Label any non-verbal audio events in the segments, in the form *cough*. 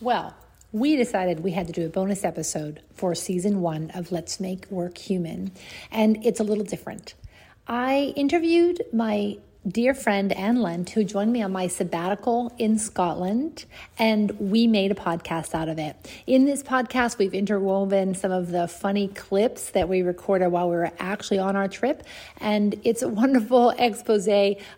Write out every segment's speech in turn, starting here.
Well, we decided we had to do a bonus episode for season one of Let's Make Work Human, and it's a little different. I interviewed my dear friend Ann Lent, who joined me on my sabbatical in Scotland, and we made a podcast out of it. In this podcast, we've interwoven some of the funny clips that we recorded while we were actually on our trip, and it's a wonderful *laughs* expose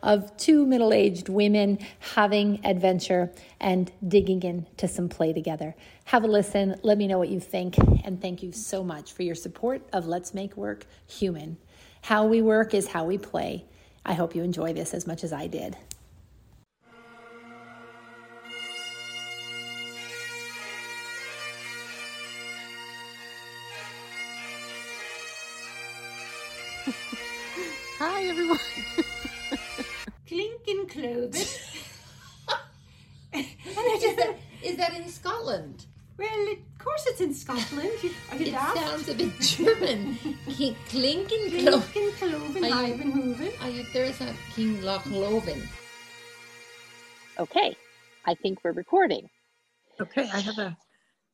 of two middle aged women having adventure and digging into some play together. Have a listen, let me know what you think, and thank you so much for your support of Let's Make Work Human. How we work is how we play. I hope you enjoy this as much as I did. *laughs* Hi, everyone. *laughs* Clinkin Cloven. is, that, is that in Scotland? Well, of course it's in Scotland. Are you It daft? sounds a bit *laughs* German. King Klinken Clinkin Cloven, Are you- Ivan Hooven. Are you there's a King Loch Loven? Okay, I think we're recording. Okay, I have a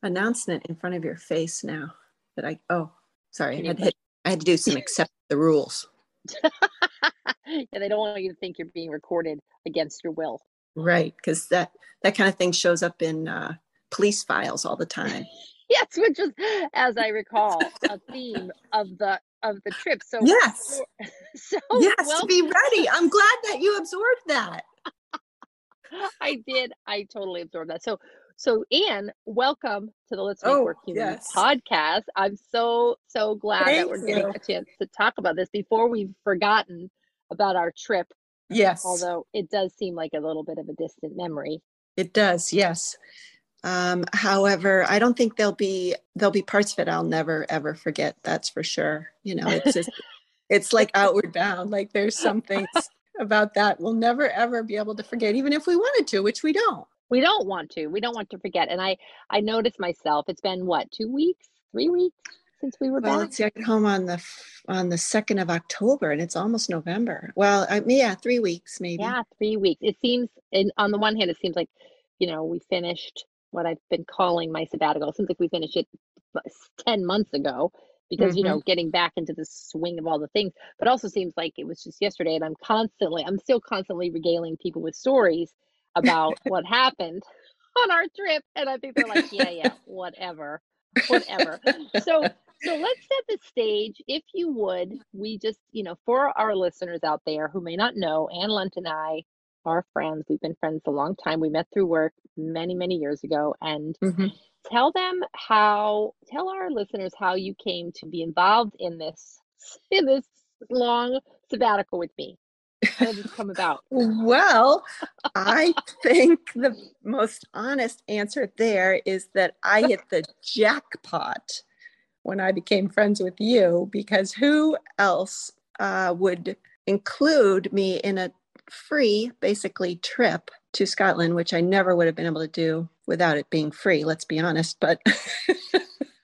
announcement in front of your face now that I oh sorry, I had, to hit, I had to do some accept the rules. *laughs* yeah, they don't want you to think you're being recorded against your will. Right, because that that kind of thing shows up in uh, police files all the time. *laughs* Yes, which is, as I recall, a theme of the of the trip. So Yes, so *laughs* yes, well, be *laughs* ready. I'm glad that you absorbed that. I did. I totally absorbed that. So so Ann, welcome to the Let's Make Oh, Work Human yes. podcast. I'm so so glad that we're getting you. a chance to talk about this before we've forgotten about our trip. Yes, Although it does seem like a little bit of a distant memory. it does. Yes. Um, however, I don't think there'll be there'll be parts of it I'll never ever forget. That's for sure. You know, it's just *laughs* it's like outward bound. Like there's some things about that we'll never ever be able to forget, even if we wanted to, which we don't. we don't want to we don't want to forget and i i noticed myself it's been what two weeks three weeks since we were Well, back let's see. I get home on the on the second of October, and it's almost November. Well, I, yeah, three weeks maybe. yeah three weeks it seems and on the one hand it seems like you know we finished what i've been calling my sabbatical. It seems like we finished it 10 months ago because you know mm-hmm. getting back into the swing of all the things but also seems like it was just yesterday and i'm constantly i'm still constantly regaling people with stories about *laughs* what happened on our trip and i think they're like yeah yeah whatever whatever. So so let's set the stage. If you would we just you know for our listeners out there who may not know ann lunt and i are friends we've been friends a long time we met through work many many years ago and Mhm. tell them how tell our listeners how you came to be involved in this in this long sabbatical with me how did this come about *laughs* Well, I think the most honest answer there is that I hit the jackpot when I became friends with you because who else uh, would include me in a free, basically, trip to Scotland, which I never would have been able to do without it being free, let's be honest. But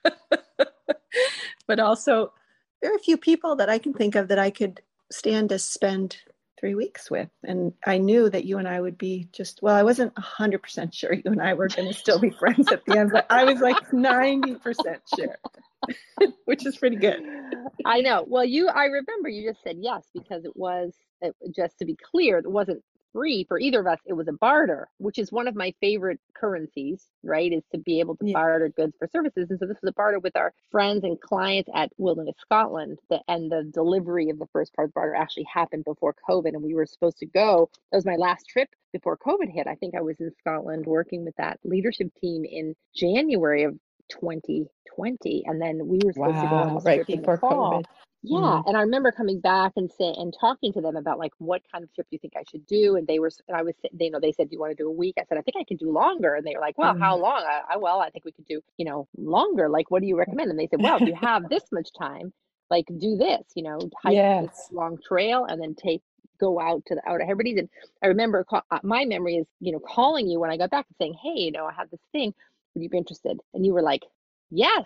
*laughs* but also there are a few people that I can think of that I could stand to spend three weeks with. And I knew that you and I would be just, well, I wasn't 100% sure you and I were going to still be friends at the end, but I was like 90% sure, *laughs* which is pretty good. I know. Well, you, I remember you just said yes because it was, it, just to be clear, it wasn't free for either of us. It was a barter, which is one of my favorite currencies, right? Is to be able to Yeah. barter goods for services. And so this was a barter with our friends and clients at Wilderness Scotland. The, and the delivery of the first part of the barter actually happened before COVID. And we were supposed to go. That was my last trip before COVID hit. I think I was in Scotland working with that leadership team in January of 2020. And then we were supposed to go on Wow, this right trip in the before fall. COVID. Yeah, Mhm. and I remember coming back and say and talking to them about like what kind of trip do you think I should do, and they were and I was they you know they said do you want to do a week? I said I think I can do longer, and they were like, well, how long? I, I well I think we could do you know longer. Like what do you recommend? And they said, well, if you have this much time, like do this, you know, hike this long trail and then take go out to the Outer Hebrides. And I remember ca- uh, my memory is you know calling you when I got back and saying, hey, you know, I have this thing, would you be interested? And you were like, yes,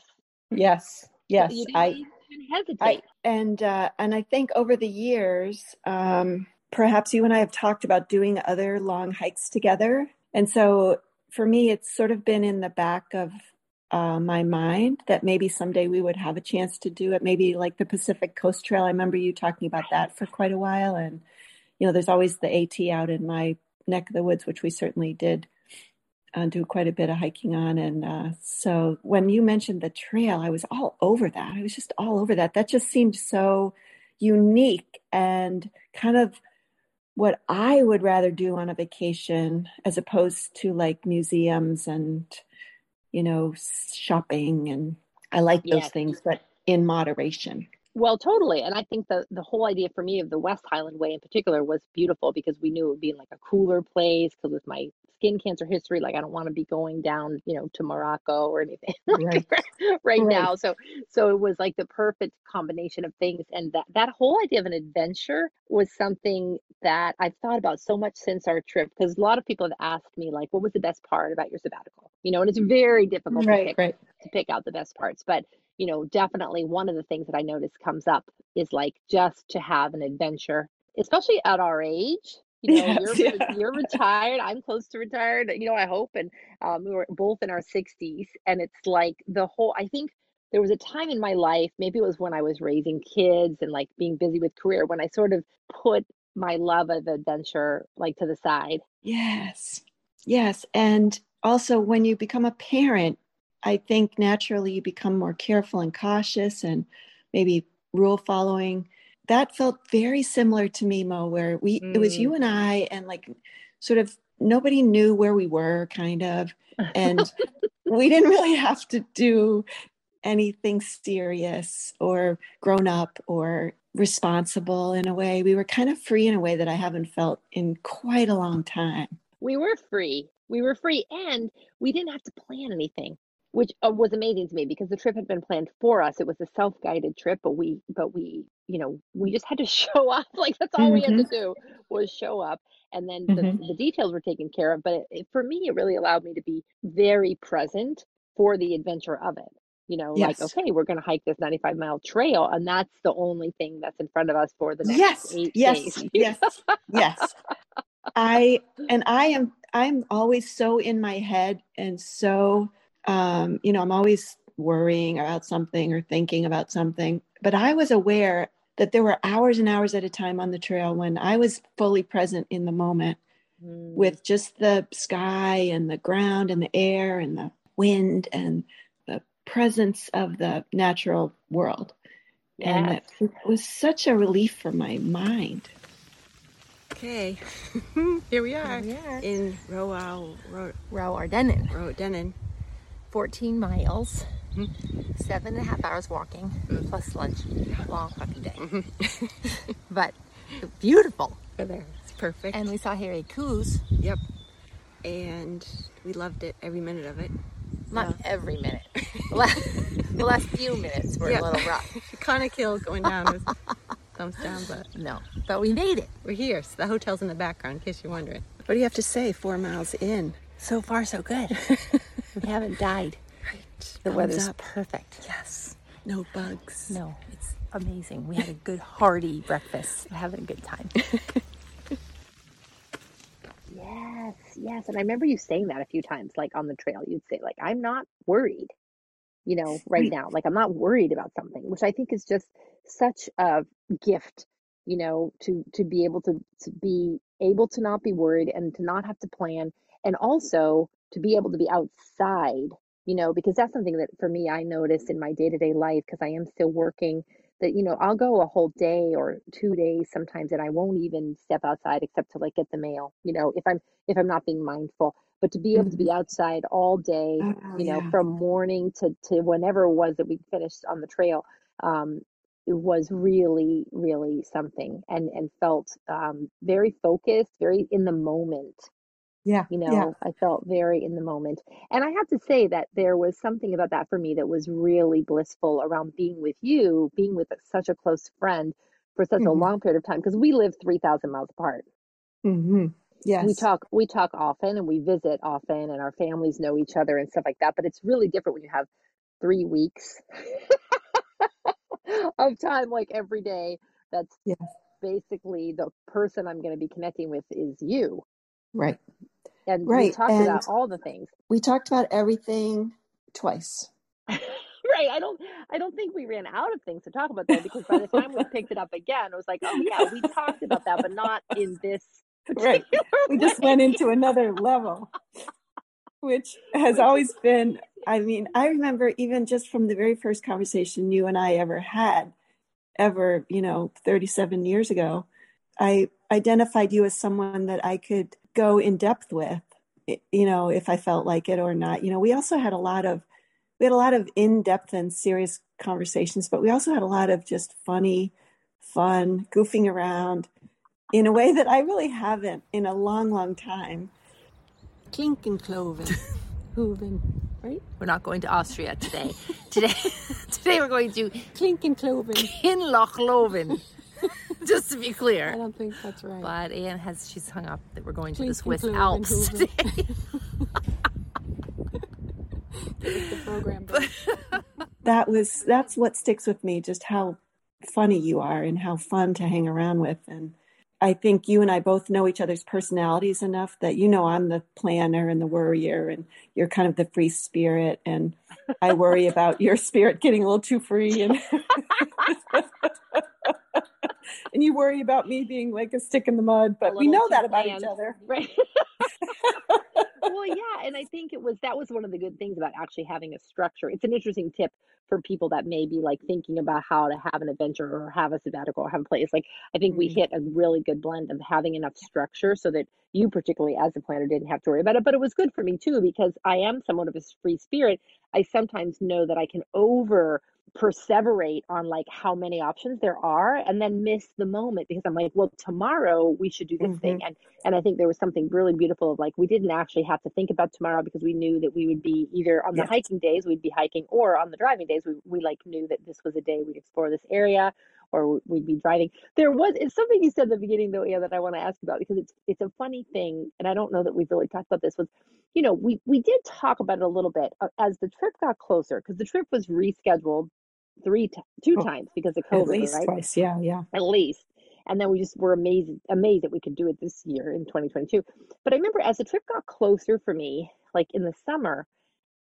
Yes. Yes. didn't I, hesitate. I, and uh, and I think over the years, um, perhaps you and I have talked about doing other long hikes together. And so for me, it's sort of been in the back of uh, my mind that maybe someday we would have a chance to do it. Maybe like the Pacific Coast Trail. I remember you talking about that for quite a while. And, you know, there's always the AT out in my neck of the woods, which we certainly did uh, do quite a bit of hiking on. And uh, so when you mentioned the trail, I was all over that. I was just all over that. That just seemed so unique and kind of what I would rather do on a vacation as opposed to like museums and, you know, shopping. And I like those things, but in moderation. Well, totally. And I think the the whole idea for me of the West Highland Way in particular was beautiful because we knew it would be in like a cooler place because with my skin cancer history, like I don't want to be going down, you know, to Morocco or anything *laughs* like Right. *laughs* right Right. now. So so it was like the perfect combination of things. And that that whole idea of an adventure was something that I've thought about so much since our trip because a lot of people have asked me like, what was the best part about your sabbatical? You know, and it's very difficult to pick Right. to pick out the best parts. But, you know, definitely one of the things that I notice comes up is like just to have an adventure, especially at our age. You know, Yes. you're Yeah. you're retired. I'm close to retired. You know, I hope, and um, we were both in our 60s, and it's like the whole. I think there was a time in my life, maybe it was when I was raising kids and like being busy with career, when I sort of put my love of adventure like to the side. Yes. Yes. And also, when you become a parent, I think naturally you become more careful and cautious and maybe rule following. That felt very similar to me, Moe, where we, it was Mm. you and I, and like sort of nobody knew where we were, kind of. And *laughs* we didn't really have to do anything serious or grown up or responsible in a way. We were kind of free in a way that I haven't felt in quite a long time. we were free. We were free, and we didn't have to plan anything, which uh, was amazing to me because the trip had been planned for us. It was a self-guided trip, but we, but we, you know, we just had to *laughs* show up. Like that's all we had to do was show up, and then the, Mhm. the details were taken care of. But it, it, for me, it really allowed me to be very present for the adventure of it. You know, like okay, we're going to hike this 95 mile trail, and that's the only thing that's in front of us for the next yes eight yes days. yes *laughs* yes i and i am i'm always so in my head and so um you know i'm always worrying about something or thinking about something but i was aware that there were hours and hours at a time on the trail when i was fully present in the moment Mm. with just the sky and the ground and the air and the wind and the presence of the natural world and Yes. it was such a relief for my mind Okay, *laughs* here we are we are. in Roau, Ro- Row Ardennen, Rodennen. 14 miles, mm-hmm. seven and a half hours walking, mm-hmm. plus lunch. Long fucking day. Mm-hmm. *laughs* but beautiful. There, it's perfect. And we saw hairy coos, yep, and we loved it every minute of it. not uh, every minute. *laughs* The last, the last few minutes were Yeah. a little rough. *laughs* Conic Hill going down was thumbs down, but No, but we made it. we're here. So the hotel's in the background, in case you're wondering. What do you have to say? Four miles in. So far, so good. *laughs* we haven't died. Right. The Thumbs weather's up. perfect. Yes. No bugs. No, it's amazing. We had a good hearty breakfast. We're having a good time. *laughs* Yes, yes. And I remember you saying that a few times, like on the trail. You'd say, like, I'm not worried, you know, right Right. now. Like, I'm not worried about something, which I think is just such a gift, you know, to to be able to to be able to not be worried and to not have to plan, and also to be able to be outside, you know, because that's something that for me I notice in my day-to-day life because I am still working that you know I'll go a whole day or two days sometimes and I won't even step outside except to like get the mail you know if I'm if I'm not being mindful. But to be able to be outside all day Oh, you know yeah. from morning to to whenever it was that we finished on the trail um it was really really something and and felt um very focused very in the moment yeah you know yeah i felt very in the moment. And i have to say that there was something about that for me that was really blissful around being with you being with such a close friend for such a Mhm. long period of time because we live 3000 miles apart. Hmm yes. we talk we talk often and we visit often and our families know each other and stuff like that but it's really different when you have three weeks *laughs* of time like every day that's Yes. basically the person i'm going to be connecting with is you right and we Right, talked and- about all the things. We talked about everything twice. *laughs* right. I don't I don't think we ran out of things to talk about though, because by the time we picked it up again, it was like, oh yeah, we talked about that, but not in this Right. particular *laughs* We just went into another level, *laughs* which has always been, I mean, I remember even just from the very first conversation you and I ever had, ever, you know, 37 years ago, I identified you as someone that I could go in depth with, you know, if I felt like it or not. You know, we also had a lot of, we had a lot of in-depth and serious conversations, but we also had a lot of just funny, fun, goofing around in a way that I really haven't in a long, long time. Clink and cloven. *laughs* Hooven. Right? We're not going to Austria today. Today, *laughs* today we're going to Clink and cloven. Kinlochloven. *laughs* Just to be clear. I don't think that's right. But Ann has she's hung up that we're going to the Swiss Alps today. *laughs* the program. *laughs* That was that's what sticks with me, just how funny you are and how fun to hang around with. And I think you and I both know each other's personalities enough that you know I'm the planner and the worrier and you're kind of the free spirit and I worry about your spirit getting a little too free and and you worry about me being like a stick in the mud, but we know that about each other. *laughs* Right. well, yeah, and I *laughs* think it was that was one of the good things about actually having a structure. It's an interesting tip for people that may be like thinking about how to have an adventure or have a sabbatical or have a place. Like I think we Mm. hit a really good blend of having enough structure so that you particularly as a planner didn't have to worry about it. But it was good for me too because I am somewhat of a free spirit. I sometimes know that I can over perseverate on like how many options there are and then miss the moment because I'm like, well, tomorrow we should do this thing. And and I think there was something really beautiful of like we didn't actually have to think about tomorrow because we knew that we would be either on the Yes. hiking days we'd be hiking or on the driving days we, we like knew that this was a day we'd explore this area or we'd be driving. There was it's something you said at the beginning though, yeah, that I want to ask about because it's it's a funny thing, and I don't know that we've really talked about this. Was you know we we did talk about it a little bit uh, as the trip got closer because the trip was rescheduled three t- two Oh, times because of At COVID, least right? twice. Yeah, yeah. at least. And then we just were amazed amazed that we could do it this year in 2022. But I remember as the trip got closer for me, like in the summer,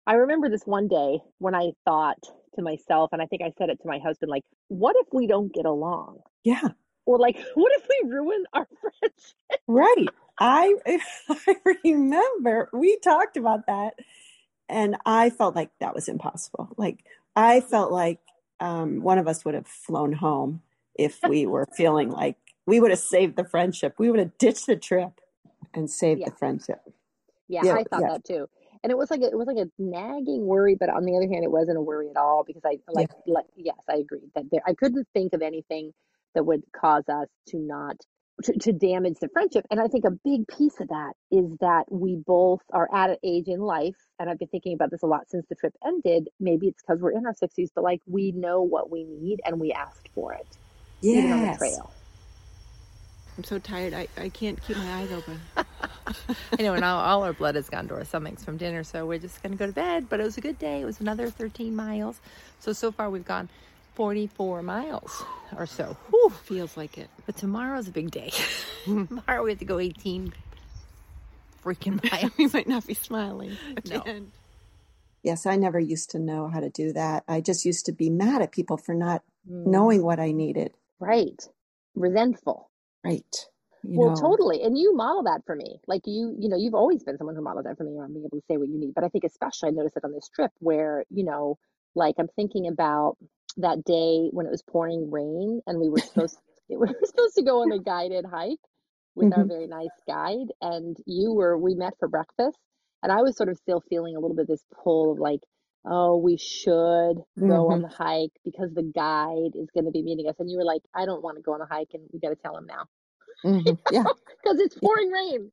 I remember this one day when I thought to myself, and I think I said it to my husband, like, what if we don't get along? Yeah. Or like, *laughs* what if we ruin our *laughs* friendship? Right. I *laughs* I remember we talked about that and I felt like that was impossible. Like I felt like um, one of us would have flown home if *laughs* we were feeling like we would have saved the friendship. We would have ditched the trip and saved Yeah. the friendship. Yeah, Yeah, I thought yeah. that too. And it was like a, it was like a nagging worry, but on the other hand, it wasn't a worry at all because I like like yes, I agreed that there I couldn't think of anything that would cause us to not to, to damage the friendship. And I think a big piece of that is that we both are at an age in life, and I've been thinking about this a lot since the trip ended. Maybe it's because we're in our sixties, but like we know what we need and we asked for it, even on the trail. I'm so tired. I, I can't keep my eyes open. *laughs* I know, and all, all our blood has gone to our stomachs from dinner, so we're just going to go to bed. But it was a good day. It was another 13 miles. So, so far we've gone 44 miles or so. Whew. Feels like it. But tomorrow's a big day. *laughs* *laughs* Tomorrow we have to go 18 freaking *laughs* miles. we might not be smiling at No. the end. Yes, I never used to know how to do that. I just used to be mad at people for not Mm, knowing what I needed. right, resentful. Right. You well, know, totally. And you model that for me. Like you, you know, you've always been someone who modeled that for me around being able to say what you need. But I think especially I noticed it on this trip where, you know, like I'm thinking about that day when it was pouring rain and we were *laughs* supposed we were supposed to go on a guided hike with our Mhm. very nice guide and you were we met for breakfast and I was sort of still feeling a little bit this pull of like, oh, we should go on the hike because the guide is going to be meeting us. And you were like, I don't want to go on a hike and we got to tell him now *laughs* Mhm. yeah. because it's pouring rain.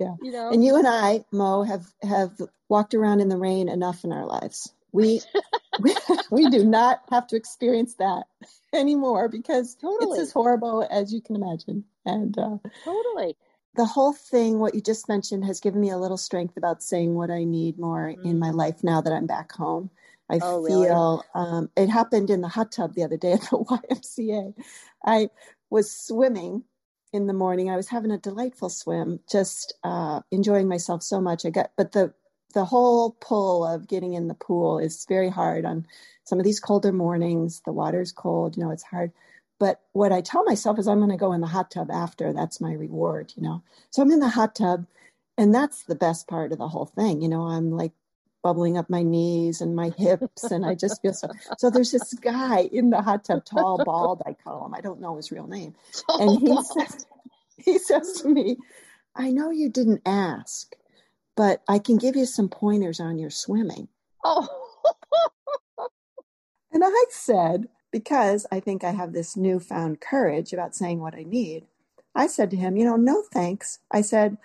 Yeah. You know? And you and I, Moe, have have walked around in the rain enough in our lives. We *laughs* we, we do not have to experience that anymore because Totally. it's as horrible as you can imagine. And uh, totally. the whole thing, what you just mentioned, has given me a little strength about saying what I need more in my life now that I'm back home. I Oh, really? feel um, it happened in the hot tub the other day at the *laughs* YMCA. I was swimming in the morning. I was having a delightful swim, just uh, enjoying myself so much. I got, but the the whole pull of getting in the pool is very hard on some of these colder mornings. The water's cold, you know, it's hard. But what I tell myself is I'm going to go in the hot tub after. That's my reward, you know. So I'm in the hot tub, and that's the best part of the whole thing. You know, I'm like bubbling up my knees and my hips, and I just feel so. *laughs* So there's this guy in the hot tub, tall, bald, I call him. I don't know his real name, *laughs* and he says, he says to me, "I know you didn't ask, but I can give you some pointers on your swimming. Oh. *laughs* and I said, because I think I have this newfound courage about saying what I need, I said to him, you know, no thanks. I said,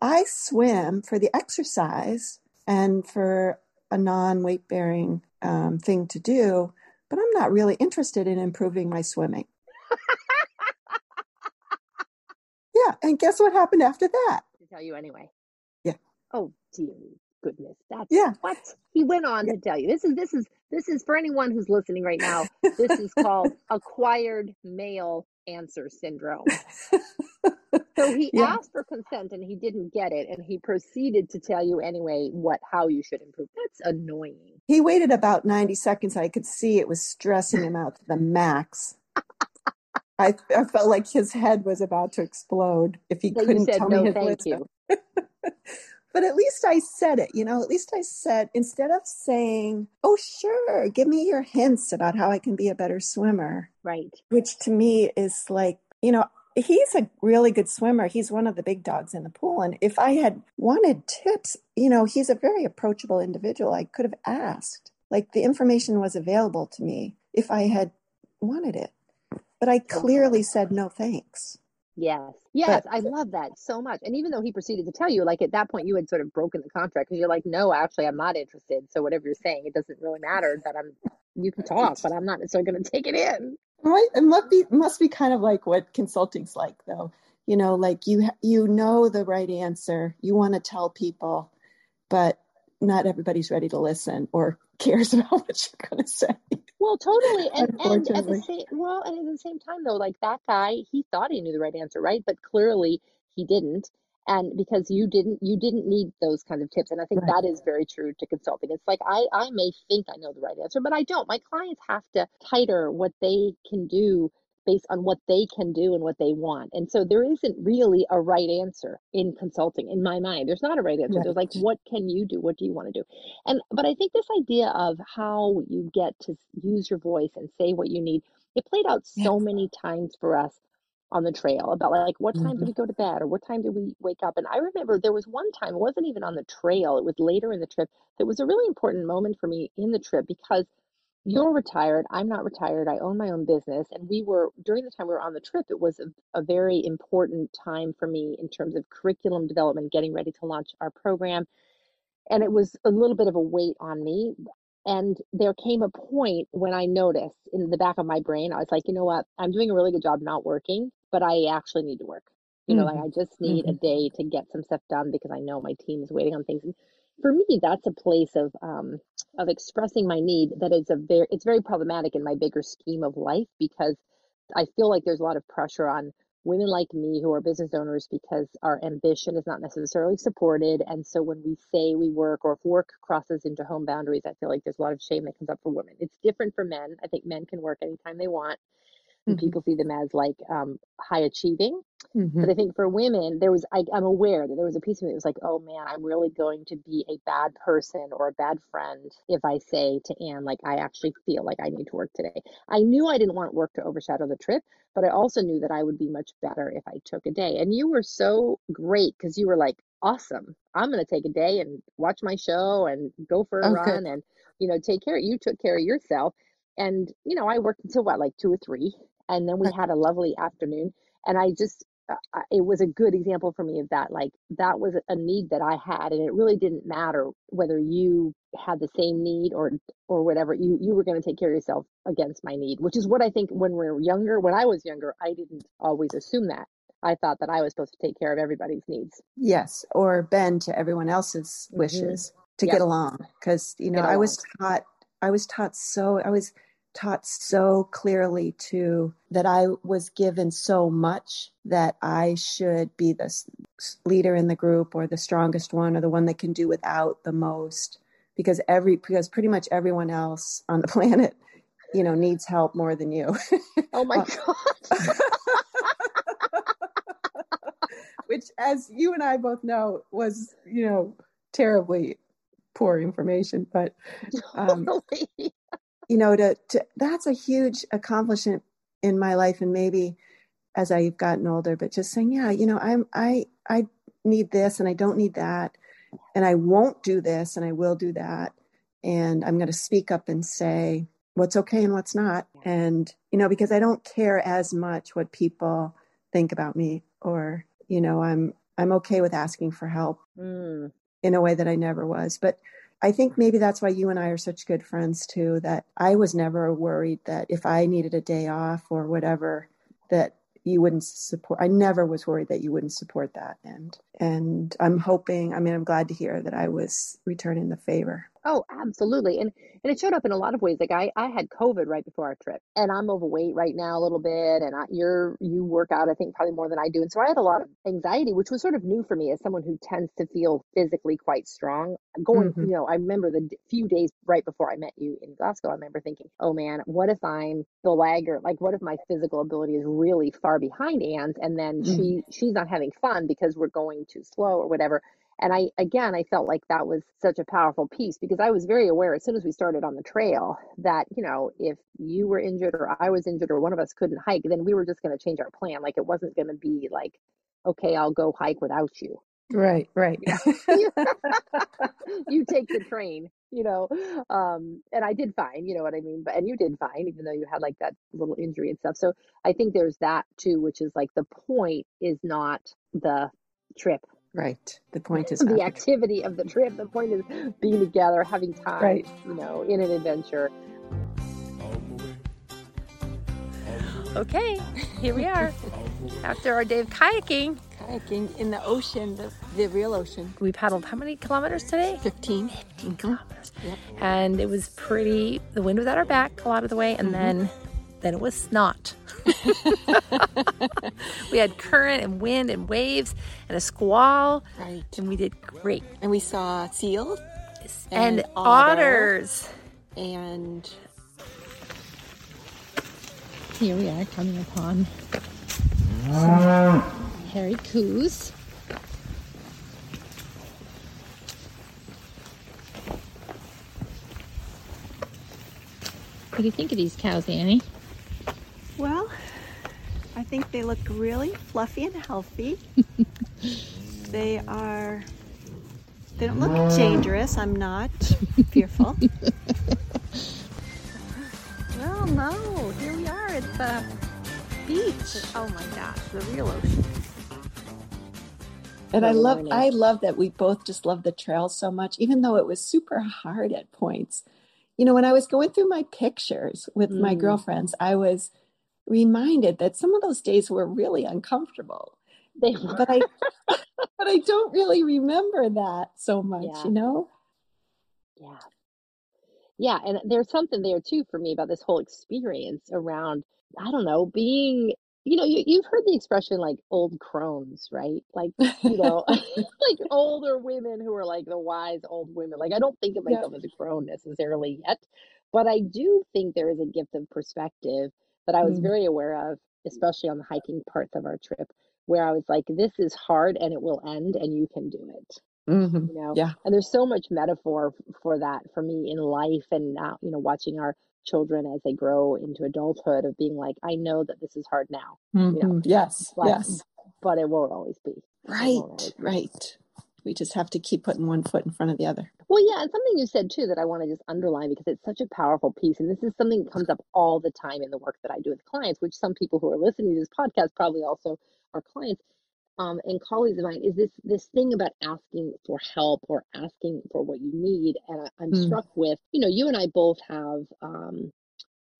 I swim for the exercise and for a non weight bearing um, thing to do, but I'm not really interested in improving my swimming. *laughs* yeah. And guess what happened after that? To tell you anyway. Oh dear goodness, that's yeah. What he went on yeah. to tell you. This is this is this is for anyone who's listening right now. This is *laughs* called acquired male answer syndrome. *laughs* so he yeah. asked for consent and he didn't get it, and he proceeded to tell you anyway what how you should improve. That's annoying. He waited about ninety seconds. I could see it was stressing him out to the max. I, I felt like his head was about to explode if he that couldn't said, tell no, me his thank wisdom. you. *laughs* but at least I said it, you know, at least I said, instead of saying, oh, sure, give me your hints about how I can be a better swimmer. Right. Which to me is like, you know, he's a really good swimmer. He's one of the big dogs in the pool. And if I had wanted tips, you know, he's a very approachable individual. I could have asked. Like the information was available to me if I had wanted it. But I clearly said no thanks. Yes. Yes. But, I love that so much. And even though he proceeded to tell you, like at that point, you had sort of broken the contract because you're like, no, actually, I'm not interested. So whatever you're saying, it doesn't really matter that I'm, you can talk, but I'm not necessarily going to take it in. Right. It must be, must be kind of like what consulting's like though. You know, like you, you know, the right answer, you want to tell people, but not everybody's ready to listen or *laughs* cares about what you're going to say. Well, totally, *laughs* and and at the same well, and at the same time though, like that guy, he thought he knew the right answer, right? But clearly he didn't, and because you didn't, you didn't need those kinds of tips, and I think Right. that is very true to consulting. It's like I I may think I know the right answer, but I don't. My clients have to tighter what they can do based on what they can do and what they want. And so there isn't really a right answer in consulting in my mind. There's not a right answer. There's like what can you do? What do you want to do? And but I think this idea of how you get to use your voice and say what you need, it played out so many times for us on the trail about like what time do Mhm. we go to bed or what time do we wake up? And I remember there was one time, it wasn't even on the trail, it was later in the trip. It was a really important moment for me in the trip because you're retired, I'm not retired, I own my own business. And we were, during the time we were on the trip, it was a, a very important time for me in terms of curriculum development, getting ready to launch our program. And it was a little bit of a weight on me. And there came a point when I noticed in the back of my brain, I was like, you know what? I'm doing a really good job not working, but I actually need to work. You know, like Mhm. I just need a Mhm. day to get some stuff done because I know my team is waiting on things. And for me, that's a place of um, of expressing my need that is a very it's very problematic in my bigger scheme of life because I feel like there's a lot of pressure on women like me who are business owners because our ambition is not necessarily supported. And so when we say we work or if work crosses into home boundaries, I feel like there's a lot of shame that comes up for women. It's different for men. I think men can work anytime they want. Mhm. people see them as like um, high achieving. But Mhm. I think for women, there was, I, I'm aware that there was a piece of me that was like, oh man, I'm really going to be a bad person or a bad friend if I say to Ann, like, I actually feel like I need to work today. I knew I didn't want work to overshadow the trip, but I also knew that I would be much better if I took a day. And you were so great because you were like, awesome, I'm going to take a day and watch my show and go for a Oh, good. run and, you know, take care. You took care of yourself. And, you know, I worked until what, like two or three. And then we had a lovely afternoon. And I just uh, it was a good example for me of that. Like that was a need that I had, and it really didn't matter whether you had the same need or or whatever. You you were going to take care of yourself against my need, which is what I think when we're younger. When I was younger, I didn't always assume that. I thought that I was supposed to take care of everybody's needs. Yes, or bend to everyone else's Mhm. wishes to Yep. get along. Because you know, I was taught, I was taught so. I was taught so clearly to that I was given so much that I should be the leader in the group or the strongest one or the one that can do without the most because every because pretty much everyone else on the *laughs* planet you know needs help more than you oh my god *laughs* *laughs* which as you and i both know was you know terribly poor information but um, totally. You know to, to that's a huge accomplishment in my life and maybe as i've gotten older but just saying yeah you know i'm i i need this and i don't need that and i won't do this and i will do that and i'm going to speak up and say what's okay and what's not. And, you know, because I don't care as much what people think about me or, you know, I'm, I'm okay with asking for help mm. in a way that I never was. But I think maybe that's why you and I are such good friends too, that I was never worried that if I needed a day off or whatever, that you wouldn't support i never was worried that you wouldn't support that and and i'm hoping i mean i'm glad to hear that i was returning the favor Oh, absolutely. And and it showed up in a lot of ways. Like I, I had COVID right before our trip and I'm overweight right now a little bit. And I, you're, you work out, I think probably more than I do. And so I had a lot of anxiety, which was sort of new for me as someone who tends to feel physically quite strong. Going, mm-hmm. you know, I remember the few days right before I met you in Glasgow, I remember thinking, oh man, what if I'm the lagger? Like, what if my physical ability is really far behind Ann's and then mm-hmm. she, she's not having fun because we're going too slow or whatever. And I, again, I felt like that was such a powerful piece because I was very aware as soon as we started on the trail that, you know, if you were injured or I was injured or one of us couldn't hike, then we were just going to change our plan. Like it wasn't going to be like, okay, I'll go hike without you. Right, right. *laughs* you take the train, you know. Um, and I did fine, you know what I mean? But and you did fine, even though you had like that little injury and stuff. So I think there's that too, which is like the point is not the trip Right. The point is *laughs* the activity of the trip. The point is being together, having time, right. you know, in an adventure. Okay, here we are *laughs* after our day of kayaking. Kayaking in the ocean, the, the real ocean. We paddled how many kilometers today? 15. 15 kilometers. Yep. And it was pretty, the wind was at our back a lot of the way, and mm-hmm. then then it was snot. *laughs* we had current and wind and waves and a squall. Right. And we did great. And we saw seals and, and otters. And here we are coming upon some hairy coos. What do you think of these cows, Annie? Well, I think they look really fluffy and healthy. *laughs* they are, they don't look dangerous. I'm not fearful. *laughs* well, no, here we are at the beach. Oh my gosh, the real ocean. And I love I love that we both just love the trail so much, even though it was super hard at points. You know, when I was going through my pictures with mm. my girlfriends, I was reminded that some of those days were really uncomfortable. They were. But I *laughs* but I don't really remember that so much, yeah. you know? Yeah. Yeah, and there's something there too for me about this whole experience around I don't know, being you know, you, you've heard the expression like old crones, right? Like, you know, *laughs* *laughs* like older women who are like the wise old women. Like, I don't think of myself yeah. as a crone necessarily yet, but I do think there is a gift of perspective that I was mm very aware of, especially on the hiking parts of our trip, where I was like, this is hard and it will end and you can do it. Mm-hmm. You know, yeah. And there's so much metaphor for that for me in life and now, you know, watching our children as they grow into adulthood of being like, I know that this is hard now. Mm-hmm. You know? Mm-hmm. Yes. But, yes. But it won't always be. Right. Always be. Right. We just have to keep putting one foot in front of the other. Well, yeah, and something you said too that I want to just underline because it's such a powerful piece. And this is something that comes up all the time in the work that I do with clients, which some people who are listening to this podcast probably also are clients um, and colleagues of mine, is this this thing about asking for help or asking for what you need. And I, am mm. struck with, you know, you and I both have um,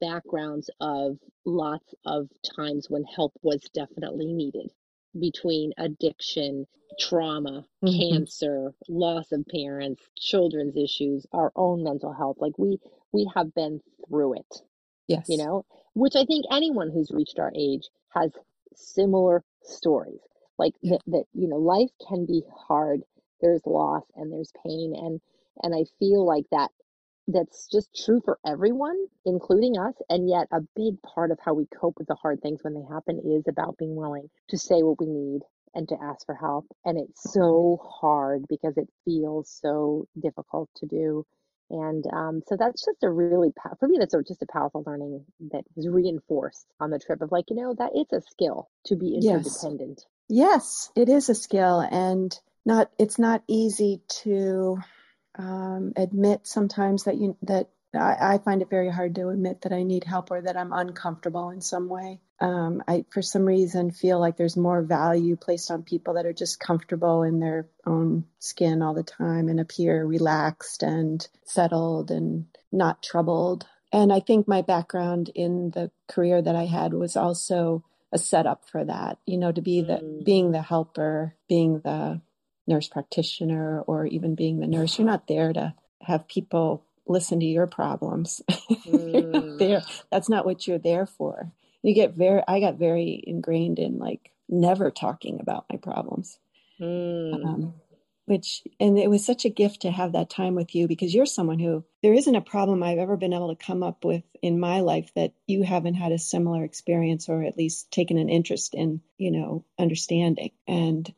backgrounds of lots of times when help was definitely needed between addiction, trauma, mm-hmm. cancer, loss of parents, children's issues, our own mental health. Like we we have been through it. Yes. You know, which I think anyone who's reached our age has similar stories. Like that, that, you know, life can be hard. There's loss and there's pain. And, and I feel like that that's just true for everyone, including us. And yet, a big part of how we cope with the hard things when they happen is about being willing to say what we need and to ask for help. And it's so hard because it feels so difficult to do. And um, so that's just a really, for me, that's just a powerful learning that was reinforced on the trip of like, you know, that it's a skill to be interdependent. Yes, yes it is a skill. And not, it's not easy to um, admit sometimes that you that I, I, find it very hard to admit that I need help or that I'm uncomfortable in some way. Um, I, for some reason, feel like there's more value placed on people that are just comfortable in their own skin all the time and appear relaxed and settled and not troubled. And I think my background in the career that I had was also a setup for that. You know, to be the mm. being the helper, being the nurse practitioner or even being the nurse. You're not there to have people listen to your problems. *laughs* Mm. there. That's not what you're there for. You get very I got very ingrained in like never talking about my problems. Mm. Um, which and it was such a gift to have that time with you because you're someone who there isn't a problem I've ever been able to come up with in my life that you haven't had a similar experience or at least taken an interest in, you know, understanding. And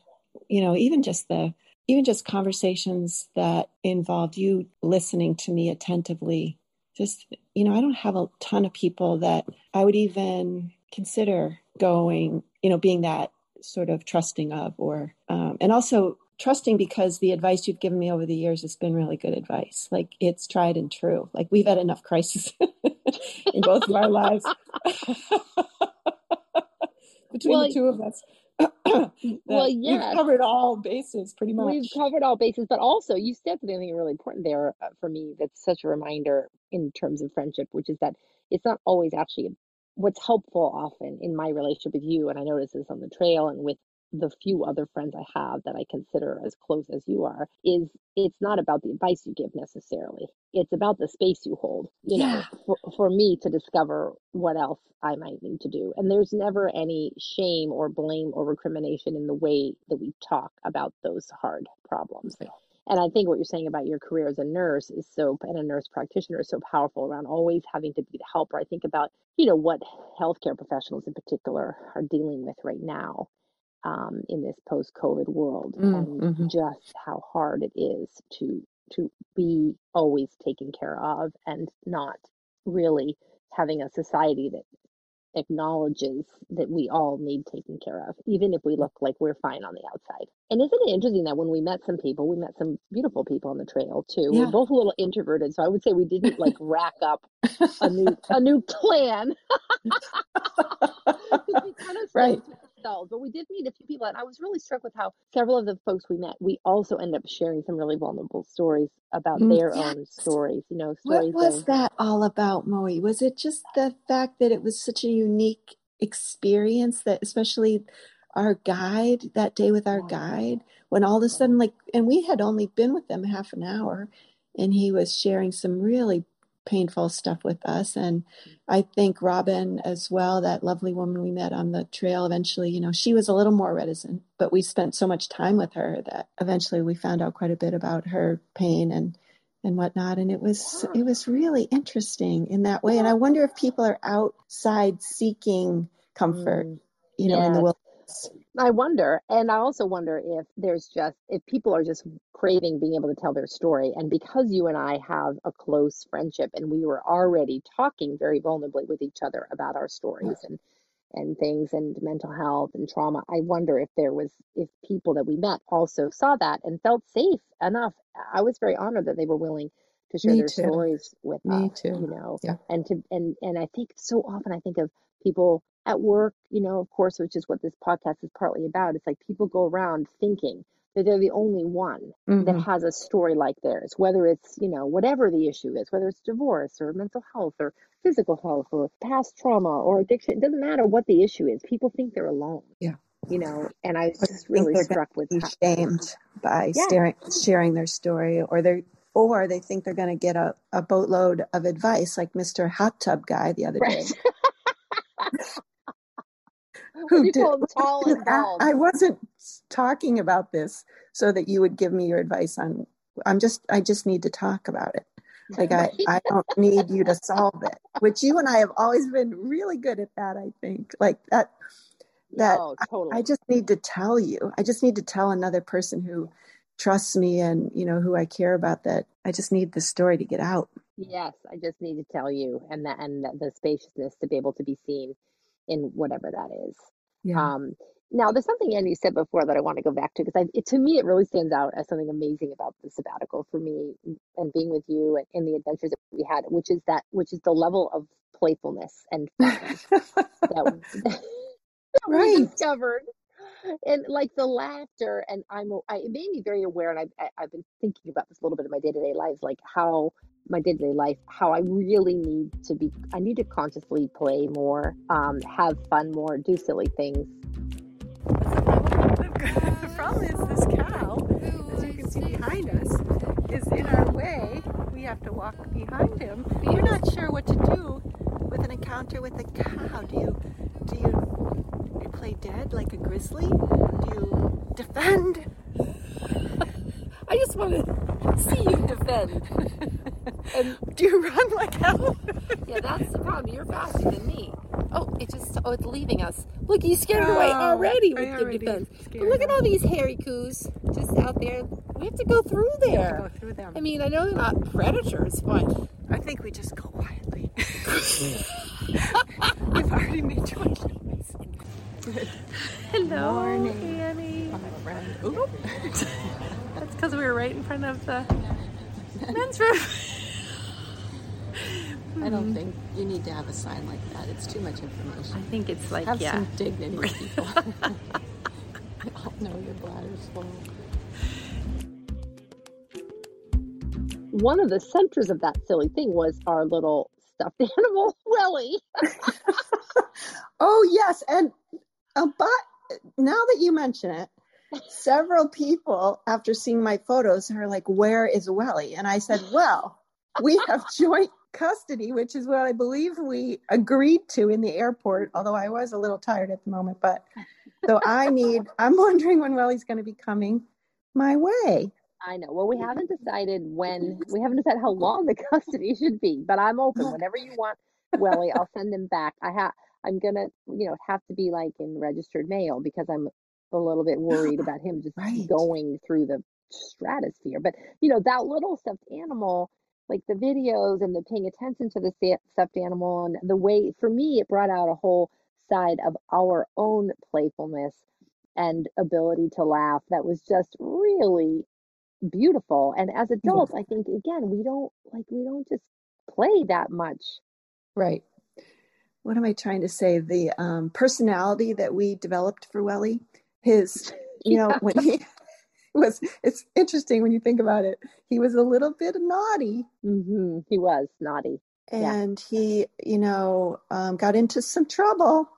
you know, even just the even just conversations that involved you listening to me attentively. Just, you know, I don't have a ton of people that I would even consider going, you know, being that sort of trusting of, or, um, and also trusting because the advice you've given me over the years has been really good advice. Like it's tried and true. Like we've had enough crises *laughs* in both of our lives *laughs* between well, the two of us *coughs* well, yeah, we've covered all bases pretty much. We've covered all bases, but also you said something really important there uh, for me. That's such a reminder in terms of friendship, which is that it's not always actually what's helpful often in my relationship with you. And I notice this on the trail and with the few other friends I have that I consider as close as you are is it's not about the advice you give necessarily. It's about the space you hold, you yeah. know, for, for me to discover what else I might need to do. And there's never any shame or blame or recrimination in the way that we talk about those hard problems. And I think what you're saying about your career as a nurse is so, and a nurse practitioner is so powerful around always having to be the helper. I think about, you know, what healthcare professionals in particular are dealing with right now um, in this post-COVID world, mm, and mm-hmm. just how hard it is to to be always taken care of and not really having a society that acknowledges that we all need taken care of, even if we look like we're fine on the outside. And isn't it interesting that when we met some people, we met some beautiful people on the trail too. Yeah. We're both a little introverted, so I would say we didn't like *laughs* rack up a new a new clan. *laughs* kind of right ourselves, but we did meet a few people, and I was really struck with how several of the folks we met, we also end up sharing some really vulnerable stories about mm, their yes. own stories. You know, stories. What was of, that all about, Moe? Was it just the fact that it was such a unique experience that, especially our guide that day with our guide, when all of a sudden, like, and we had only been with them half an hour, and he was sharing some really painful stuff with us. And I think Robin as well, that lovely woman we met on the trail, eventually, you know, she was a little more reticent, but we spent so much time with her that eventually we found out quite a bit about her pain and and whatnot. And it was it was really interesting in that way. And I wonder if people are outside seeking comfort, mm. you know, in the wilderness I wonder, and I also wonder if there's just if people are just craving being able to tell their story, and because you and I have a close friendship, and we were already talking very vulnerably with each other about our stories and and things and mental health and trauma. I wonder if there was if people that we met also saw that and felt safe enough. I was very honored that they were willing to share Me their too. stories with Me us. too. You know, yeah. and to and and I think so often I think of people at work, you know, of course, which is what this podcast is partly about. It's like people go around thinking that they're the only one mm-hmm. that has a story like theirs, whether it's, you know, whatever the issue is, whether it's divorce or mental health or physical health or past trauma or addiction. It doesn't matter what the issue is. People think they're alone. Yeah. You know, and I was just really struck with be shamed by yeah. staring, sharing their story or they're or they think they're going to get a, a boatload of advice like Mr. Hot Tub Guy the other day. *laughs* Who you him *laughs* tall and I, bald? I wasn't talking about this so that you would give me your advice on I'm just I just need to talk about it. Like I, *laughs* I don't need you to solve it. Which you and I have always been really good at that, I think. Like that that Oh, totally. I just need to tell you. I just need to tell another person who trusts me and you know who I care about that I just need the story to get out. Yes, I just need to tell you, and that and the, spaciousness to be able to be seen in whatever that is. Um, now, there's something Andy said before that I want to go back to because it, to me it really stands out as something amazing about the sabbatical for me and being with you and, and the adventures that we had, which is that which is the level of playfulness and fun that, *laughs* that we *laughs* discovered, and like the laughter. And I'm I, it made me very aware, and I've I- I've been thinking about this a little bit in my day to day life, like how my day to day life, how I really need to be. I need to consciously play more, um, have fun more, do silly things. *laughs* The problem is this cow, as you can see behind us, is in our way. We have to walk behind him. We're not sure what to do with an encounter with a cow. Do you do you, you play dead like a grizzly? Do you defend? *laughs* I just want to see you defend. And *laughs* do you run like hell? *laughs* Yeah, that's the problem. You're faster than me. Oh, it just oh, it's leaving us. Look, you scared it away Oh, already I with your defense. But look at all these hairy coos just out there. We have to go through there. Go through them. I mean, I know they're not predators, but I think we just go quietly. We've already made choices. *laughs* hello, Morning. Annie. Friend. Oop. That's because we were right in front of the men's room. *laughs* I don't think you need to have a sign like that. It's too much information. I think it's like Have yeah. some dignity, *laughs* people. we all know your bladder's full. One of the centers of that silly thing was our little stuffed animal, Welly. Oh yes, and Uh, but now that you mention it, several people after seeing my photos are like, "Where is Welly?" And I said, "Well, we have *laughs* joint custody, which is what I believe we agreed to in the airport. Although I was a little tired at the moment, but so I need. *laughs* I'm wondering when Welly's going to be coming my way. I know. Well, we haven't decided when. *laughs* We haven't decided how long the custody should be, but I'm open. Whenever you want, Welly, I'll send him back. I have. I'm gonna, you know, have to be like in registered mail because I'm a little bit worried about him just Right. going through the stratosphere. But you know, that little stuffed animal, like the videos and the paying attention to the stuffed animal and the way, for me, it brought out a whole side of our own playfulness and ability to laugh that was just really beautiful. And as adults, I think again, we don't like we don't just play that much. Right. What am I trying to say? The um, personality that we developed for Welly, his, you know, Yeah. when he *laughs* was, it's interesting when you think about it. He was a little bit naughty hmm He was naughty. Yeah. and he, you know, um, got into some trouble.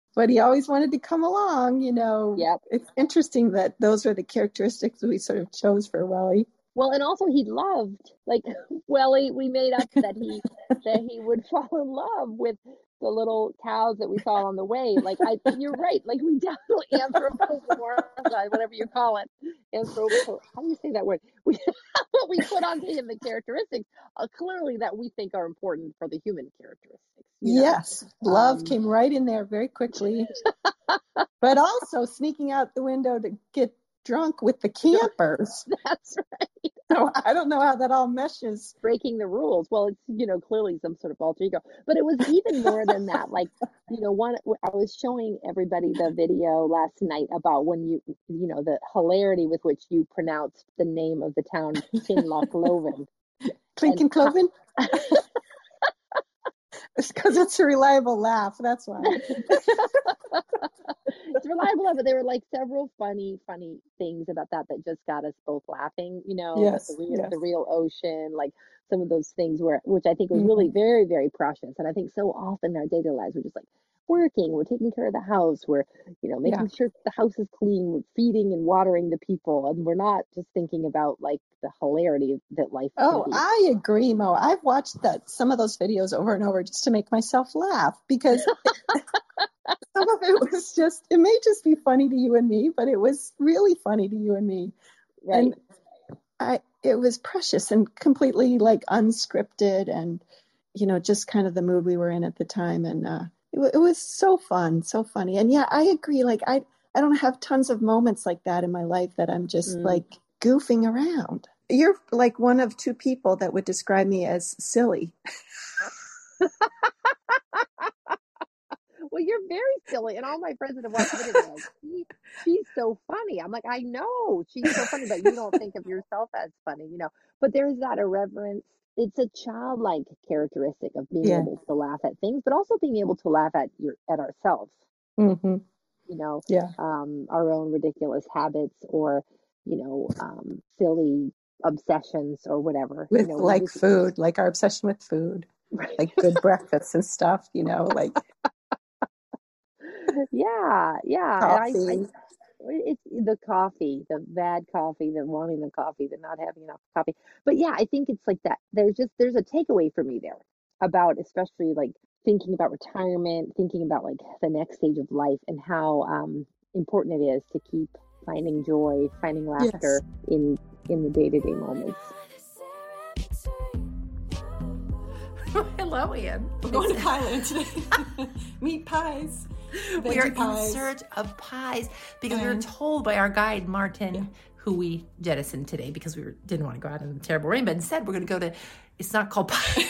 *laughs* but he always wanted to come along, you know. Yep. It's interesting that those are the characteristics we sort of chose for Welly. Well, and also he loved like *laughs* Welly. We made up that he *laughs* that he would fall in love with the little cows that we saw on the way. Like I, you're right. Like we *laughs* definitely anthropomorphized, whatever you call it. Anthropo. How do you say that word? We what we put onto him the characteristics uh, clearly that we think are important for the human characteristics. you know? Yes, love Um, came right in there very quickly. but also sneaking out the window to get drunk with the campers. *laughs* That's right. So I don't know how that all meshes. breaking the rules. Well, it's you know clearly some sort of alter ego, but it was even more than that. *laughs* Like you know, one I was showing everybody the video last night about when you you know the hilarity with which you pronounced the name of the town Kinlochleven. *laughs* Clink And Cloven? It's because it's a reliable laugh. That's why. *laughs* *laughs* it's reliable, but there were like several funny, funny things about that that just got us both laughing. You know, Yes, the real, yes. the real ocean, like some of those things where, which I think was mm-hmm. really very, very precious. And I think so often in our daily lives we're just like, working, we're taking care of the house, we're, you know, making sure the house is clean, we're feeding and watering the people, and we're not just thinking about like the hilarity that life Oh. I agree, Moe. I've watched that some of those videos over and over just to make myself laugh because *laughs* some of it was just it may just be funny to you and me, but it was really funny to you and me. right. And I it was precious and completely like unscripted and you know just kind of the mood we were in at the time and uh it, it was so fun, so funny. And yeah, I agree like I I don't have tons of moments like that in my life that I'm just Mm. like goofing around. You're like one of two people that would describe me as silly. *laughs* Well, you're very silly, and all my friends that have watched the video are like, she, she's so funny. I'm like, I know she's so funny, but you don't think of yourself as funny, you know. But there's that irreverence. It's a childlike characteristic of being Yeah. able to laugh at things, but also being able to laugh at your at ourselves. Mm-hmm. You know, Yeah. um, our own ridiculous habits or you know, um, silly obsessions or whatever. With you know, like just- food, like our obsession with food, Right. *laughs* like good breakfasts and stuff, you know, like *laughs* yeah, yeah. And I, I, coffee. it's the coffee, the bad coffee, the wanting the coffee, the not having enough coffee. But yeah, I think it's like that. There's just there's a takeaway for me there about especially like thinking about retirement, thinking about like the next stage of life and how um important it is to keep finding joy, finding laughter in in the day to day moments. *laughs* Hello, Ian. We're going to Thailand today. *laughs* Meat pies. *laughs* we are pies. in search of pies because we were told by our guide Martin, Yeah. who we jettisoned today because we were, didn't want to go out in the terrible rain, but instead we're going to go to. It's not called pie. *laughs*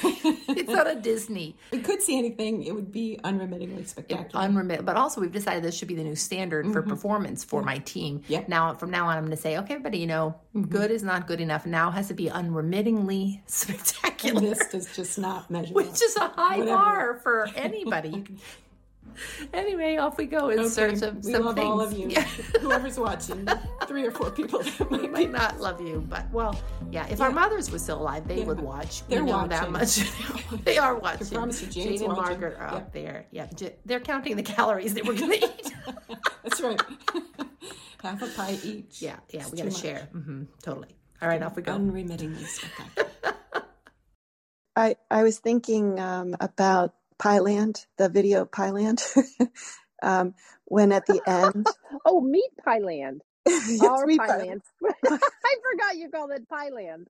it's not a *laughs* Disney. We could see anything. It would be unremittingly spectacular. Unremit, but also we've decided this should be the new standard for mm-hmm. performance for my team. Yeah. Now, from now on, I'm going to say, okay, everybody, you know, mm-hmm. good is not good enough. Now has to be unremittingly and spectacular, this does just not measure up. which is a high Whatever. bar for anybody. You *laughs* can- anyway, off we go in Okay, search of we some love things. all of you. Yeah. *laughs* Whoever's watching, three or four people that might might not *laughs* love you, but well, yeah. If our mothers were still alive, they Yeah. would watch. They're we know that much. they are watching. promise you, Jane and watching. Margaret are Yeah. up there. Yeah, J- they're counting the calories that we're going to eat. That's right. Half a pie each. yeah, yeah. It's We got to too much. share. hmm totally. All right, off we go. Unremittingly. I, I was thinking um, about Pyland, the video Pyland, *laughs* um, when at the end, *laughs* Oh, meat pie land. *laughs* Yes, Our we- pie land. I forgot you called it pie land.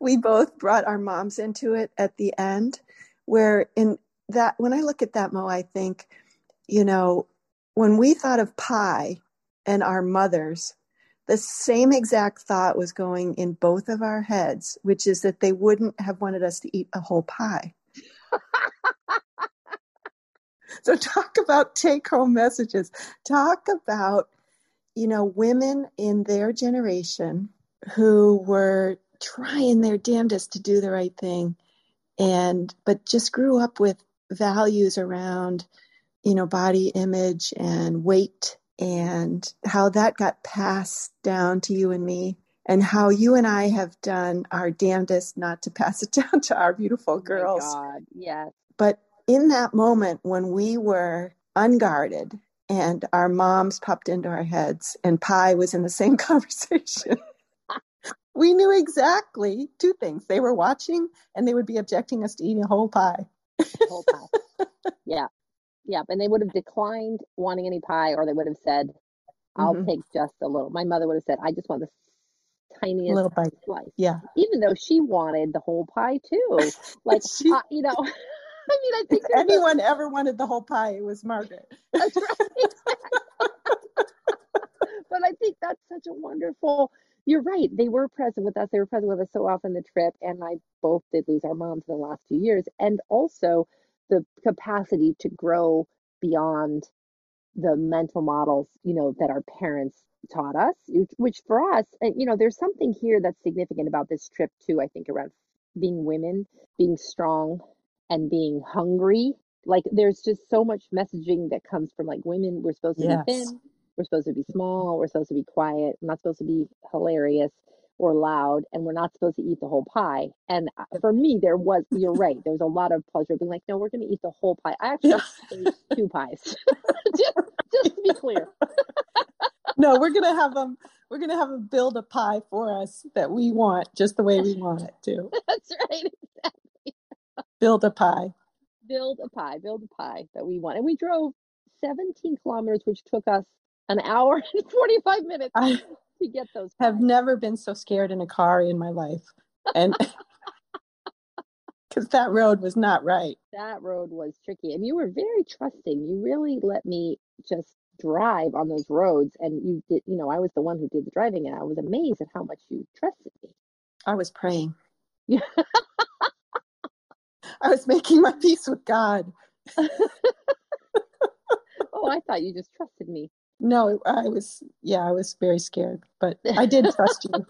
we both brought our moms into it at the end where in that when i look at that mo i think you know when we thought of pie and our mothers the same exact thought was going in both of our heads which is that they wouldn't have wanted us to eat a whole pie. *laughs* So talk about take home messages. Talk about you know women in their generation who were trying their damnedest to do the right thing and but just grew up with values around you know body image and weight and how that got passed down to you and me and how you and I have done our damnedest not to *laughs* pass it down to our beautiful Oh girls God, yes. but in that moment when we were unguarded and our moms popped into our heads and pie was in the same *laughs* conversation, we knew exactly two things. They were watching and they would be objecting us to eating a whole pie. whole pie. *laughs* yeah. Yeah. And they would have declined wanting any pie or they would have said, I'll Mhm. take just a little. My mother would have said, I just want the tiniest Little bite. slice. Yeah. Even though she wanted the whole pie too. *laughs* Like, She- uh, you know, *laughs* I mean, I If think *laughs* a- anyone ever wanted the whole pie, it was Margaret. That's right. but I think that's such a wonderful. You're right. They were present with us. They were present with us so often the trip, and I both did lose our moms in the last few years, and also the capacity to grow beyond the mental models, you know, that our parents taught us. Which, for us, and you know, there's something here that's significant about this trip too. I think around being women, being strong, and being hungry. Like there's just so much messaging that comes from like women. We're supposed to Yes. be thin. We're supposed to be small. We're supposed to be quiet. We're not supposed to be hilarious. Or loud and we're not supposed to eat the whole pie. And uh, for me, there was, you're right, there was a lot of pleasure being like, no, we're going to eat the whole pie. I actually ate *laughs* two pies, *laughs* just, just to be clear. no, we're going to have them, we're going to have them build a pie for us that we want, just the way we want it to. *laughs* That's right. Exactly. Build a pie. Build a pie, build a pie that we want. And we drove 17 kilometers, which took us an hour and 45 minutes. I to get those. have never been so scared in a car in my life. And *laughs* because that road was not right. That road was tricky, and you were very trusting. You really let me just drive on those roads, and you did. You know, I was the one who did the driving, and I was amazed at how much you trusted me. I was praying. Yeah. *laughs* I was making my peace with God. *laughs* Oh, I thought you just trusted me. No, I was, yeah, I was very scared, but I *laughs* did trust you.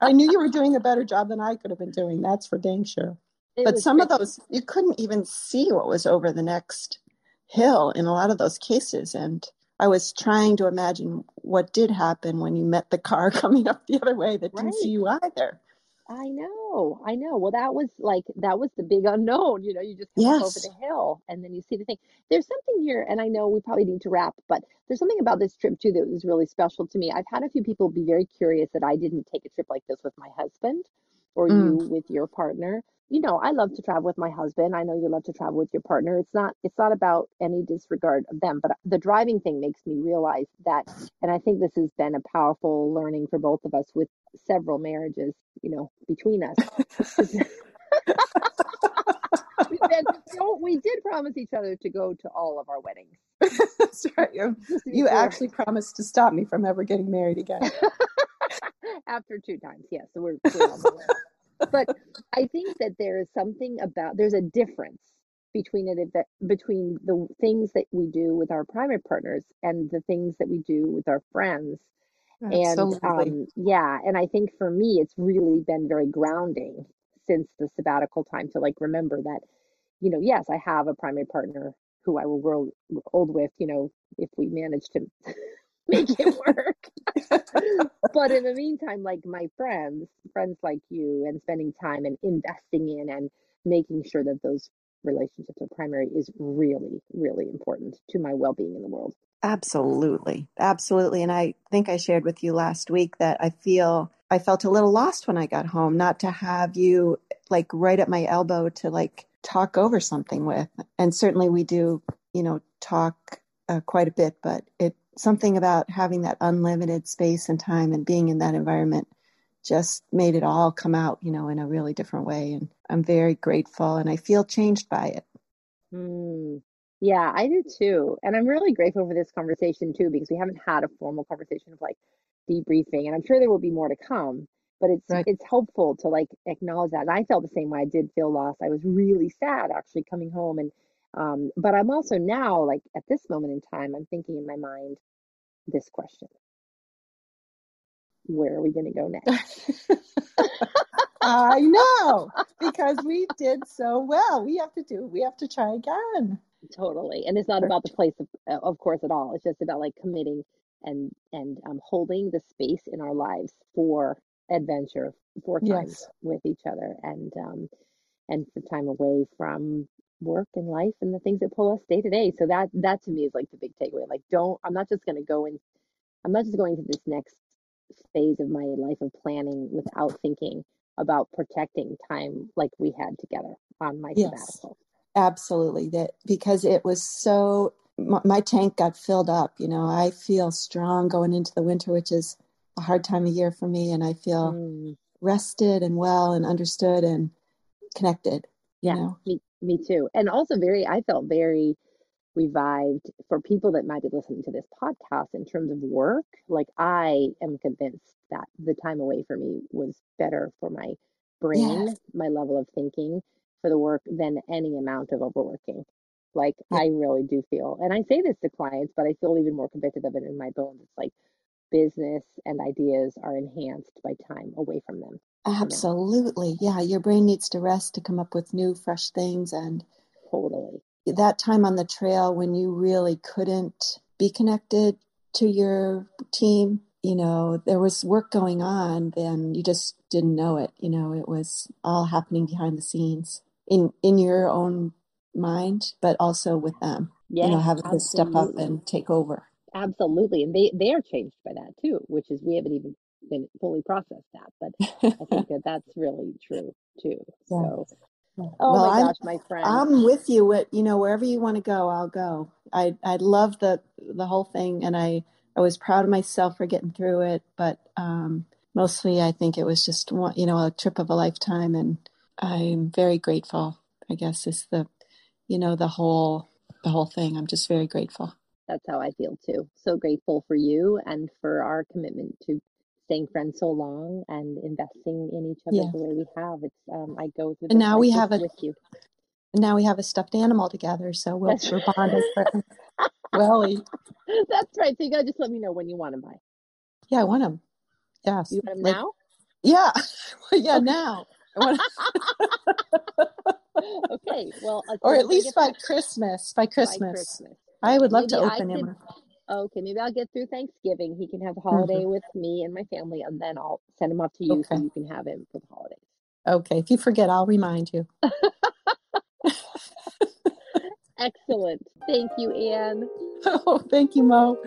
I knew you were doing a better job than I could have been doing. That's for dang sure. It but some of those, you couldn't even see what was over the next hill in a lot of those cases. And I was trying to imagine what did happen when you met the car *laughs* coming up the other way that didn't see you either. I know, I know. Well, that was like that was the big unknown. You know, you just come up over Yes. the hill and then you see the thing. There's something here, and I know we probably need to wrap, but there's something about this trip too that was really special to me. I've had a few people be very curious that I didn't take a trip like this with my husband or Mm. you with your partner. You know, I love to travel with my husband. I know you love to travel with your partner. It's not it's not about any disregard of them, but the driving thing makes me realize that and I think this has been a powerful learning for both of us with several marriages, you know, between us. *laughs* *laughs* *laughs* We've been, you know, we did promise each other to go to all of our weddings. *laughs* That's right. You, Just you clear. actually promised to stop me from ever getting married again. *laughs* after two times, yes. So we're clear on the list. But I think that there is something about there's a difference between it that between the things that we do with our primary partners and the things that we do with our friends. And Absolutely. um, yeah, and I think for me, it's really been very grounding since the sabbatical time to like remember that, you know, yes, I have a primary partner who I will grow old with, you know, if we manage to *laughs* make it work. *laughs* but in the meantime, like my friends, friends like you, and spending time and investing in and making sure that those relationships are primary is really, really important to my well being in the world. Absolutely. Absolutely. And I think I shared with you last week that I feel I felt a little lost when I got home not to have you like right at my elbow to like talk over something with. And certainly we do, you know, talk uh, quite a bit, but it something about having that unlimited space and time and being in that environment just made it all come out, you know, in a really different way. And I'm very grateful and I feel changed by it. Mm. Yeah, I do too. And I'm really grateful for this conversation too, because we haven't had a formal conversation of like debriefing, and I'm sure there will be more to come. But it's Right. it's helpful to like acknowledge that. And I felt the same way. I did feel lost. I was really sad actually coming home, and um, but I'm also now like at this moment in time, I'm thinking in my mind this question: Where are we going to go next? *laughs* I know because we did so well. We have to do. We have to try again. Totally. And it's not about the place of, uh, of course at all. It's just about like committing and and um, holding the space in our lives for adventure, for time Yes. with each other and um and for time away from work and life and the things that pull us day to day. So that that to me is like the big takeaway. Like don't I'm not just going to go in I'm not just going to this next phase of my life of planning without thinking about protecting time like we had together on my Yes. sabbatical. Absolutely. That because it was so. My, my tank got filled up. You know, I feel strong going into the winter, which is a hard time of year for me, and I feel Mm. rested and well and understood and connected. You Yeah, know. me me too. And also very I felt very revived for people that might be listening to this podcast in terms of work. Like I am convinced that the time away for me was better for my brain, Yes. my level of thinking for the work than any amount of overworking. Like Yeah. I really do feel, and I say this to clients, but I feel even more convicted of it in my bones. It's like business and ideas are enhanced by time away from them. Absolutely. Yeah. Your brain needs to rest to come up with new, fresh things. And totally. that time on the trail when you really couldn't be connected to your team you know, there was work going on, then you just didn't know it. You know, it was all happening behind the scenes in in your own mind, but also with them. Yeah, you know, having to step up and take over. Absolutely. And they, they are changed by that too, which is we haven't even been fully processed that, but I think *laughs* that that's really true too. Yeah. So, oh Well, my I'm- gosh, my friend. I'm with you. With you know, wherever you want to go, I'll go. I I love the the whole thing, and I I was proud of myself for getting through it. But um, mostly, I think it was just one, you know a trip of a lifetime, and I'm very grateful. I guess is the you know the whole the whole thing. I'm just very grateful. That's how I feel too. So grateful for you and for our commitment to staying friends so long and investing in each other Yeah. the way we have. It's um I go through And now we have a- with you. Now we have a stuffed animal together, so we'll, That's we're bonded. *laughs* That's right. So you gotta just let me know when you want him by. yeah, I want them. Yes, You want him Like- now? Yeah, *laughs* yeah, now. Want *laughs* okay. Well, or at least by Christmas. By by Christmas. I would love to Maybe I open could- him. Okay, maybe I'll get through Thanksgiving. He can have the mm-hmm. holiday with me and my family, and then I'll send him off to you so you can have him for the holidays. Okay, if you forget, I'll remind you. *laughs* Excellent. Thank you, Ann. *laughs* Oh, thank you, Moe.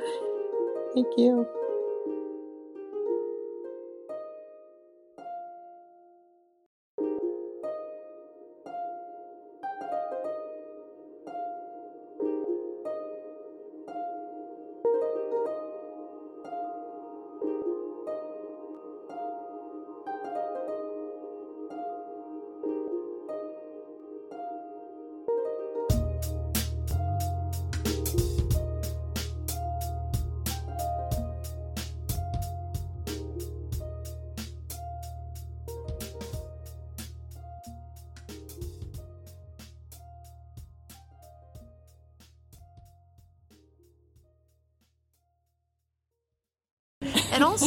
Thank you.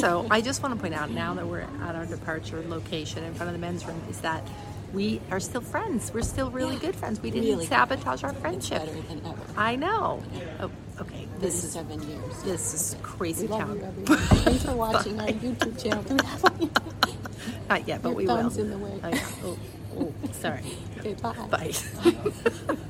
Also, I just want to point out now that we're at our departure location in front of the men's room is that we are still friends. We're still really good friends. We didn't Really. sabotage our It's friendship. better than ever. I know. Oh, okay. This is 37 years. this is crazy We town. you. *laughs* Thanks for watching our YouTube channel. Do we have any- Not yet, but Your we will. in the way. Oh, yeah. oh, oh, sorry. Okay, bye. Bye. *laughs*